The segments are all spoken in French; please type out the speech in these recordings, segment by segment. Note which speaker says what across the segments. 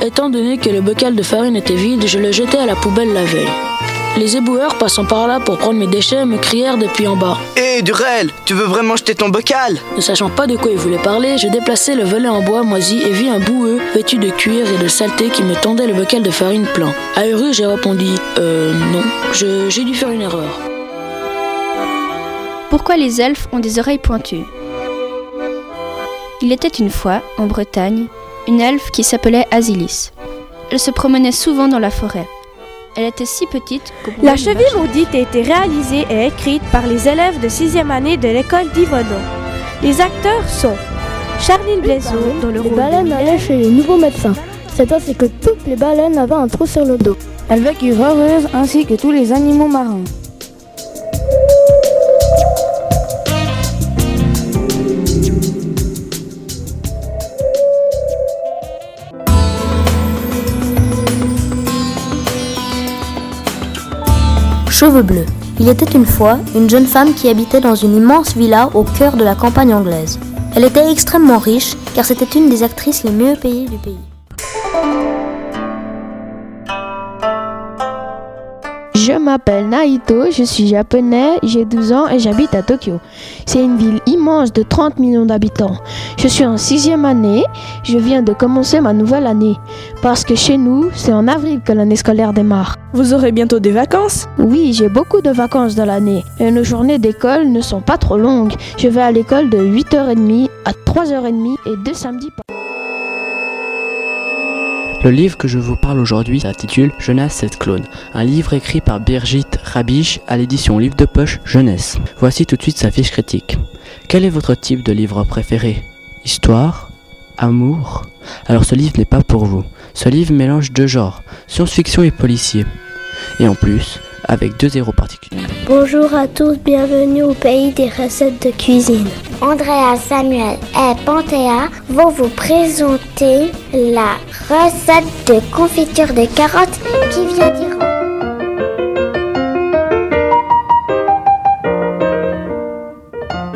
Speaker 1: Étant donné que le bocal de farine était vide, je le jetais à la poubelle la veille. Les éboueurs passant par là pour prendre mes déchets me crièrent depuis en bas.
Speaker 2: Hé, Durel, tu veux vraiment jeter ton bocal?
Speaker 1: Ne sachant pas de quoi ils voulaient parler, je déplaçais le volet en bois moisi et vis un boueux vêtu de cuir et de saleté qui me tendait le bocal de farine plein. Ahuru, j'ai répondu Euh, non, je- j'ai dû faire une erreur.
Speaker 3: Pourquoi les elfes ont des oreilles pointues? Il était une fois, en Bretagne, une elfe qui s'appelait Asilis. Elle se promenait souvent dans la forêt. Elle était si petite pouvait
Speaker 4: La cheville maudite a été réalisée et écrite par les élèves de 6e année de l'école d'Yvono. Les acteurs sont Charline Blaiseau dans le
Speaker 5: Les
Speaker 4: rôle de
Speaker 5: baleines allaient chez les nouveaux médecins. C'est ainsi que toutes les baleines avaient un trou sur le dos.
Speaker 6: Elles vécurent heureuses ainsi que tous les animaux marins.
Speaker 5: Cheveux bleus. Il était une fois une jeune femme qui habitait dans une immense villa au cœur de la campagne anglaise. Elle était extrêmement riche car c'était une des actrices les mieux payées du pays.
Speaker 7: Je m'appelle Naito, je suis japonais, j'ai 12 ans et j'habite à Tokyo. C'est une ville immense de 30 millions d'habitants. Je suis en sixième année, je viens de commencer ma nouvelle année. Parce que chez nous, c'est en avril que l'année scolaire démarre.
Speaker 4: Vous aurez bientôt des vacances?
Speaker 7: Oui, j'ai beaucoup de vacances dans l'année et nos journées d'école ne sont pas trop longues. Je vais à l'école de 8h30 à 3h30 et deux samedis par
Speaker 8: Le livre que je vous parle aujourd'hui s'intitule Jeunesse cette clone, un livre écrit par Birgit Rabiche à l'édition Livre de Poche Jeunesse. Voici tout de suite sa fiche critique. Quel est votre type de livre préféré? Histoire? Amour? Alors ce livre n'est pas pour vous. Ce livre mélange deux genres, science-fiction et policier. Et en plus, avec deux héros particuliers.
Speaker 9: Bonjour à tous, bienvenue au pays des recettes de cuisine. Andrea, Samuel et Panthéa vont vous présenter la recette de confiture de carottes qui vient d'Iran.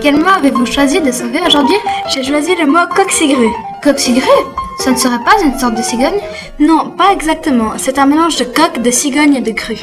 Speaker 10: Quel mot avez-vous choisi de sauver aujourd'hui? J'ai choisi le mot coccigrue. Coccigrue? Ce ne serait pas une sorte de cigogne? Non, pas exactement. C'est un mélange de coq, de cigogne et de grue.